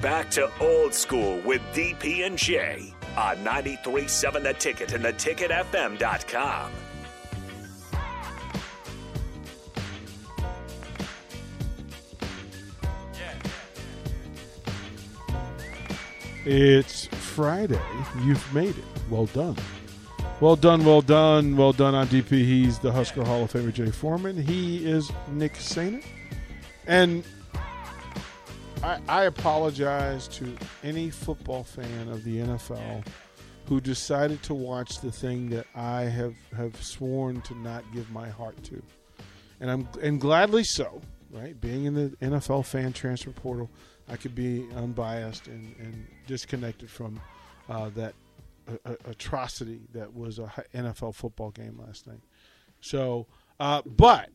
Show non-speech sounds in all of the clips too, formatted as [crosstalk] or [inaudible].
Back to old school with DP and J on 93.7 The Ticket and theticketfm.com. It's Friday. You've made it. Well done. Well done, well done, well done on DP. He's the Husker Hall of Famer Jay Foreman. He is Nick Sainer. And I, I apologize to any football fan of the NFL who decided to watch the thing that I have, have sworn to not give my heart to. And I'm and gladly so, right? Being in the NFL fan transfer portal, I could be unbiased and, and disconnected from uh, that uh, atrocity that was a NFL football game last night. So, uh, but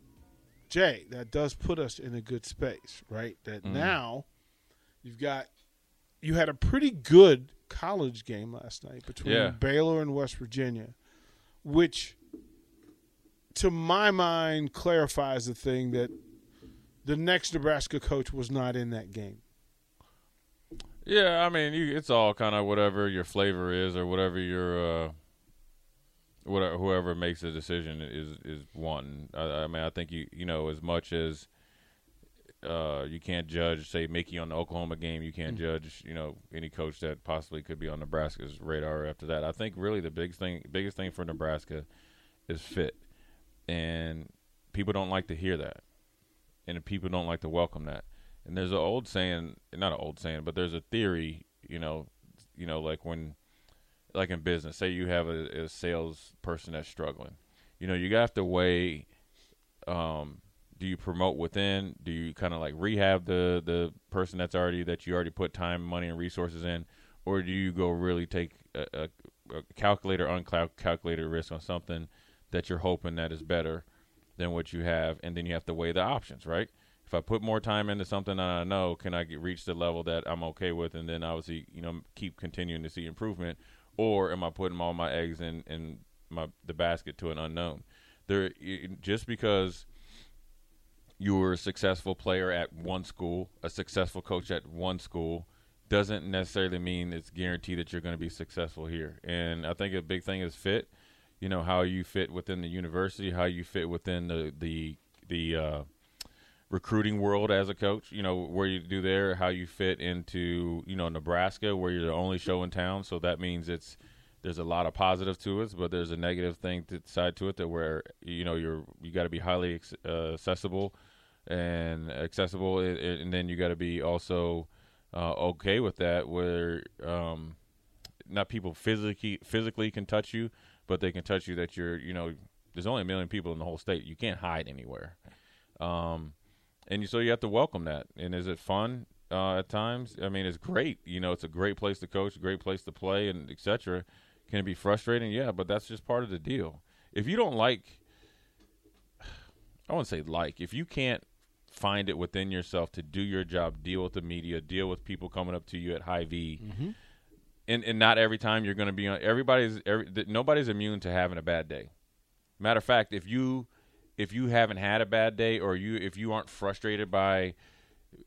Jay, that does put us in a good space, right? That Mm. now you've got you had a pretty good college game last night between Yeah. Baylor and West Virginia, which to my mind clarifies the thing that the next Nebraska coach was not in that game. Yeah, I mean, you, it's all kind of whatever your flavor is, or whatever your, uh, whatever whoever makes the decision is is wanting. I, I mean, I think you you know as much as uh, you can't judge, say Mickey on the Oklahoma game, you can't judge, you know, any coach that possibly could be on Nebraska's radar after that. I think really the biggest thing, biggest thing for Nebraska is fit, and people don't like to hear that, and people don't like to welcome that. And there's an old saying, not an old saying, but there's a theory, you know, you know, like when, like in business, say you have a, a salesperson that's struggling, you know, you have to weigh, um, do you promote within? Do you kind of like rehab the the person that's already that you already put time, money, and resources in, or do you go really take a, a, a calculator, uncalculated risk on something that you're hoping that is better than what you have, and then you have to weigh the options, right? If I put more time into something that I know, can I get, reach the level that I'm okay with, and then obviously, you know, keep continuing to see improvement, or am I putting all my eggs in in my the basket to an unknown? There, just because you were a successful player at one school, a successful coach at one school, doesn't necessarily mean it's guaranteed that you're going to be successful here. And I think a big thing is fit. You know how you fit within the university, how you fit within the the the uh, recruiting world as a coach. You know where you do there, how you fit into you know Nebraska, where you're the only show in town. So that means it's there's a lot of positive to it, but there's a negative thing to side to it that where you know you're you got to be highly uh, accessible and accessible, and, and then you got to be also uh, okay with that, where um, not people physically physically can touch you, but they can touch you that you're you know there's only a million people in the whole state. You can't hide anywhere, um, and so you have to welcome that. And is it fun? Uh, at times, I mean, it's great. You know, it's a great place to coach, a great place to play, and etc. Can it be frustrating? Yeah, but that's just part of the deal. If you don't like, [sighs] I wouldn't say like, if you can't find it within yourself to do your job, deal with the media, deal with people coming up to you at Hy-Vee, and and not every time you're going to be on. Everybody's every, th- nobody's immune to having a bad day. Matter of fact, if you if you haven't had a bad day, or you if you aren't frustrated by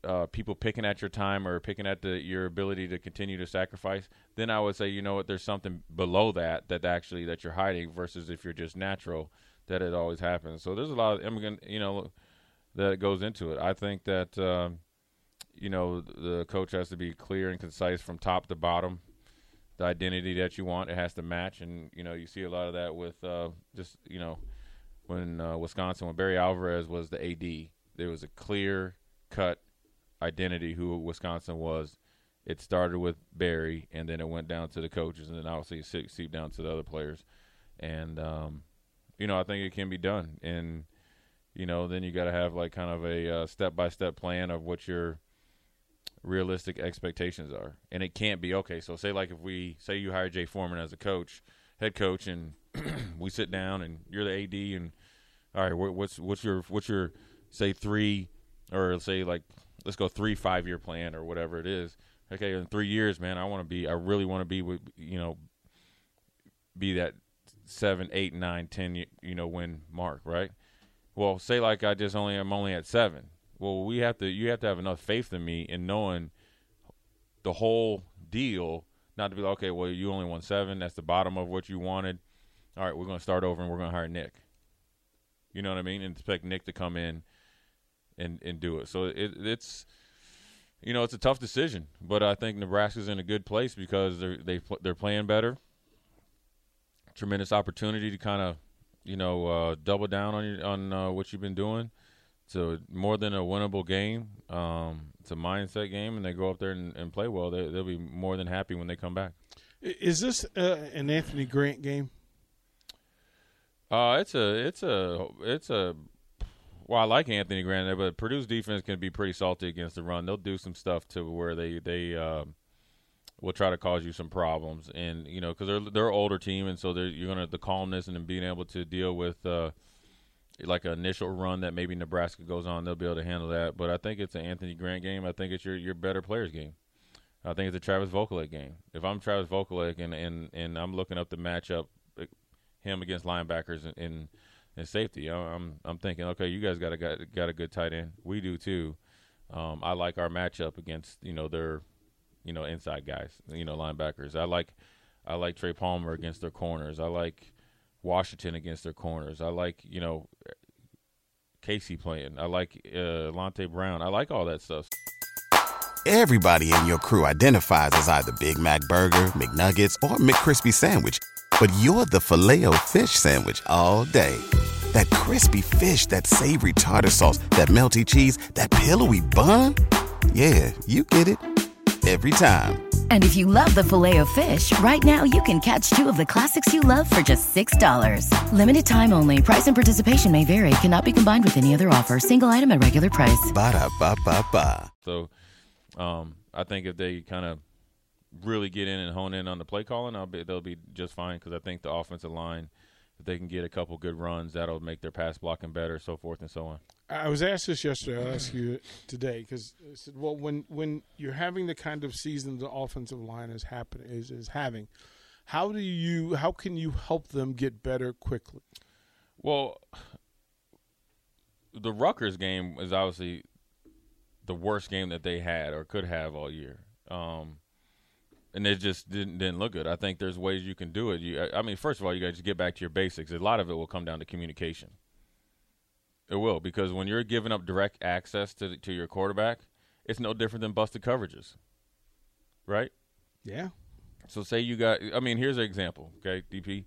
uh, people picking at your time or picking at the your ability to continue to sacrifice, then I would say you know what, there's something below that that actually that you're hiding versus if you're just natural that it always happens. So there's a lot of immigrant, you know, that goes into it. I think that um, you know the coach has to be clear and concise from top to bottom. The identity that you want it has to match, and you know you see a lot of that with uh, just you know when uh, Wisconsin when Barry Alvarez was the AD, there was a clear cut identity who Wisconsin was. It started with Barry, and then it went down to the coaches, and then obviously seeped down to the other players. And um, you know, I think it can be done. And you know, then you got to have like kind of a step by step plan of what your realistic expectations are. And it can't be okay. So say like if we say you hire Jay Foreman as a coach, head coach, and [clears throat] we sit down and you're the AD, and all right, what's what's your what's your say three or say like let's go three five year plan or whatever it is. Okay, in three years, man, I want to be. I really want to be with you know, be that seven, eight, nine, ten, you, you know, win mark, right? Well, say like I just only I'm only at seven. Well, we have to. You have to have enough faith in me in knowing the whole deal. Not to be like, okay, well, you only won seven. That's the bottom of what you wanted. All right, we're going to start over and we're going to hire Nick. You know what I mean? And expect Nick to come in and and do it. So it, it's you know it's a tough decision, but I think Nebraska's in a good place because they're they they're playing better. Tremendous opportunity to kind of you know uh, double down on your, on uh, what you've been doing. So more than a winnable game. Um, it's a mindset game, and they go up there and, and play well. They, they'll be more than happy when they come back. Is this uh, an Anthony Grant game? Uh, it's a it's a it's a well, I like Anthony Grant, but Purdue's defense can be pretty salty against the run. They'll do some stuff to where they they uh, will try to cause you some problems, and you know because they're they're an older team, and so you're gonna the calmness and being able to deal with uh, like an initial run that maybe Nebraska goes on, they'll be able to handle that. But I think it's an Anthony Grant game. I think it's your your better players game. I think it's a Travis Vokolek game. If I'm Travis Vokolek and and and I'm looking up the matchup, him against linebackers and. and and safety. I'm I'm thinking, okay, you guys got a got, got a good tight end. We do too. Um, I like our matchup against you know their you know inside guys, you know linebackers. I like I like Trey Palmer against their corners. I like Washington against their corners. I like you know Casey playing. I like uh, Lante Brown. I like all that stuff. Everybody in your crew identifies as either Big Mac Burger, McNuggets, or McCrispy Sandwich, but you're the filet fish Sandwich all day that crispy fish, that savory tartar sauce, that melty cheese, that pillowy bun. Yeah, you get it every time. And if you love the filet of fish, right now you can catch two of the classics you love for just $6. Limited time only. Price and participation may vary. Cannot be combined with any other offer. Single item at regular price. Ba da ba ba ba. So, um, I think if they kind of really get in and hone in on the play calling, I'll be they'll be just fine because I think the offensive line – if they can get a couple good runs, that'll make their pass blocking better, so forth and so on. I was asked this yesterday. I'll ask you today because I said, well, when when you're having the kind of season the offensive line is happening is is having, how do you how can you help them get better quickly? Well, the Rutgers game is obviously the worst game that they had or could have all year. Um, and it just didn't didn't look good. I think there's ways you can do it. You, I mean, first of all, you got to just get back to your basics. A lot of it will come down to communication. It will because when you're giving up direct access to to your quarterback, it's no different than busted coverages, right? Yeah. So say you got. I mean, here's an example. Okay, DP.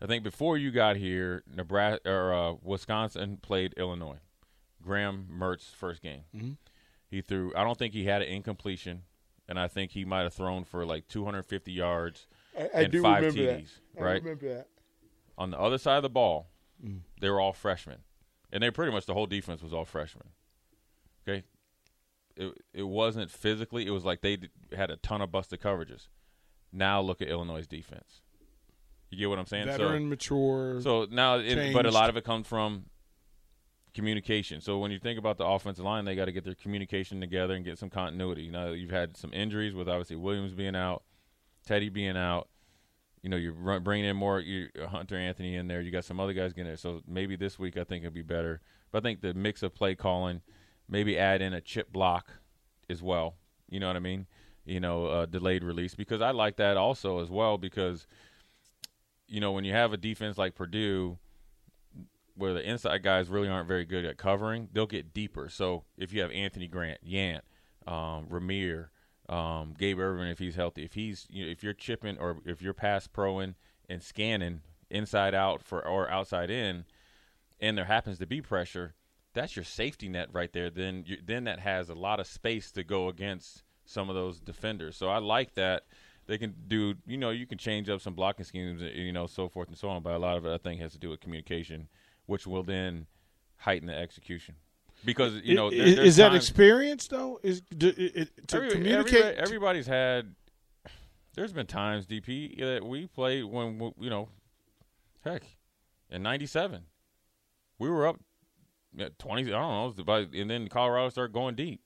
I think before you got here, Nebraska or uh, Wisconsin played Illinois. Graham Mertz first game. Mm-hmm. He threw. I don't think he had an incompletion and I think he might have thrown for like 250 yards I, I and five TDs. That. Right. I remember that. On the other side of the ball, mm. they were all freshmen, and they pretty much the whole defense was all freshmen. Okay. It it wasn't physically. It was like they had a ton of busted coverages. Now look at Illinois' defense. You get what I'm saying? Veteran, so, mature. So now, it, but a lot of it comes from communication. So when you think about the offensive line, they got to get their communication together and get some continuity. Now you've had some injuries with obviously Williams being out, Teddy being out. You know, you're bringing in more Hunter Anthony in there. You got some other guys getting there. So maybe this week I think it'll be better. But I think the mix of play calling, maybe add in a chip block as well. You know what I mean? You know, uh, delayed release because I like that also as well because you know when you have a defense like Purdue where the inside guys really aren't very good at covering, they'll get deeper. So if you have Anthony Grant, Yant, um, Rahmir, um, Gabe Ervin, if he's healthy, if he's you know, if you're chipping or if you're pass proing and scanning inside out for or outside in, and there happens to be pressure, that's your safety net right there. Then you, then that has a lot of space to go against some of those defenders. So I like that they can do. You know, you can change up some blocking schemes, you know, so forth and so on. But a lot of it, I think, has to do with communication which will then heighten the execution. Because you know, is, is that experience though? Is do, it, to every, communicate? Everybody, everybody's had. There's been times DP that we played when you know, heck, in '97, we were up twenty. I don't know, and then Colorado started going deep.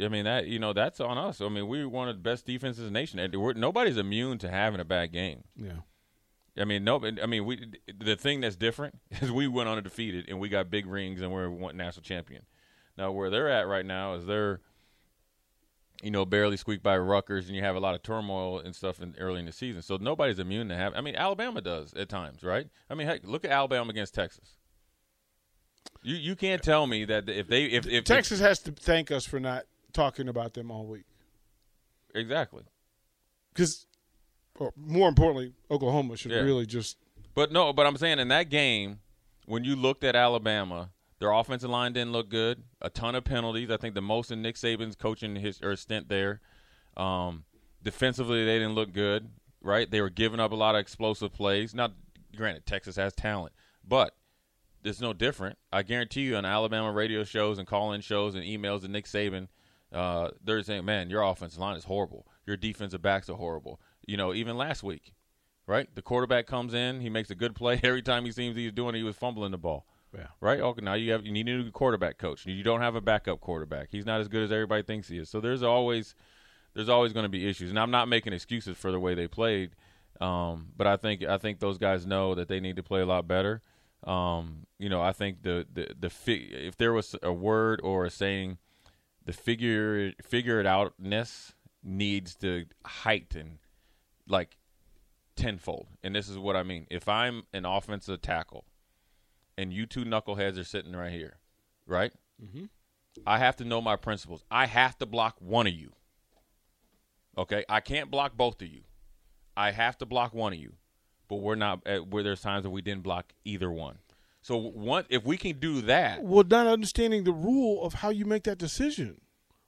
I mean that you know that's on us. I mean we were one of the best defenses in the nation. We're, nobody's immune to having a bad game. Yeah. I mean, no. I mean, we the thing that's different [laughs] is we went undefeated and we got big rings and we're won national champion. Now, where they're at right now is they're you know, barely squeaked by Rutgers, and you have a lot of turmoil and stuff in, early in the season. So nobody's immune to have. I mean, Alabama does at times, right? I mean, heck, look at Alabama against Texas. You you can't tell me that if they if if Texas has to thank us for not talking about them all week. exactly. Because, more importantly, Oklahoma should Yeah. really just. But no, but I'm saying in that game, when you looked at Alabama, their offensive line didn't look good. A ton of penalties. I think the most in Nick Saban's coaching his or stint there. Um, defensively, they didn't look good. Right? They were giving up a lot of explosive plays. Now, granted, Texas has talent, but it's no different. I guarantee you, on Alabama radio shows and call-in shows and emails to Nick Saban, uh, they're saying, "Man, your offensive line is horrible. Your defensive backs are horrible." You know, even last week, right? The quarterback comes in, he makes a good play [laughs] every time he seems he's doing. it, He was fumbling the ball. Yeah. Right. Okay. Now you have you need a new quarterback coach. You don't have a backup quarterback. He's not as good as everybody thinks he is. So there's always there's always going to be issues. And I'm not making excuses for the way they played, um, but I think I think those guys know that they need to play a lot better. Um, you know, I think the the the fi- if there was a word or a saying, the figure figure it outness needs to heighten like tenfold. And this is what I mean. If I'm an offensive tackle and you two knuckleheads are sitting right here, right? Mm-hmm. I have to know my principles. I have to block one of you. Okay, I can't block both of you. I have to block one of you, but we're not. Uh, where there's times that we didn't block either one. So one, if we can do that, Well, not understanding the rule of how you make that decision.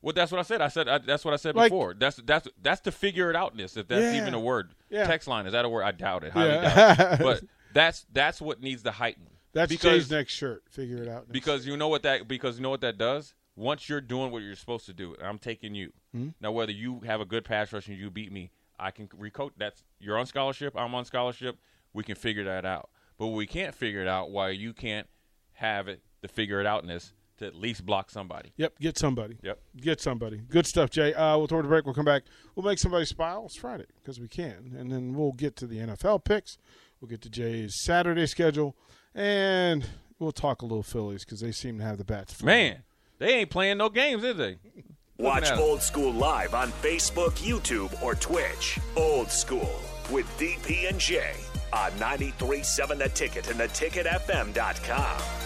Well, that's what I said. I said I, that's what I said Like- before. That's that's that's to figure it outness. If that's Yeah. even a word. Yeah. Text line is that a word? I doubt it. Highly Yeah. doubt it. [laughs] But that's that's what needs to heighten. That's because Jay's next shirt. Figure it out. because you know what that because you know what that does. Once you're doing what you're supposed to do, I'm taking you. Hmm? Now, whether you have a good pass rush and you beat me, I can recoach. That's you're on scholarship. I'm on scholarship. We can figure that out. But we can't figure it out why you can't have it the figure it outness to at least block somebody. Yep, get somebody. Yep. Get somebody. Good stuff, Jay. Uh, we'll throw the break. We'll come back. We'll make somebody smile. It's Friday because we can. And then we'll get to the NFL picks. We'll get to Jay's Saturday schedule. And we'll talk a little Phillies because they seem to have the bats. flying. Man, they ain't playing no games, is they? Watch. Old School live on Facebook, YouTube, or Twitch. Old School with DP and J on 93.7 The Ticket and theticketfm.com.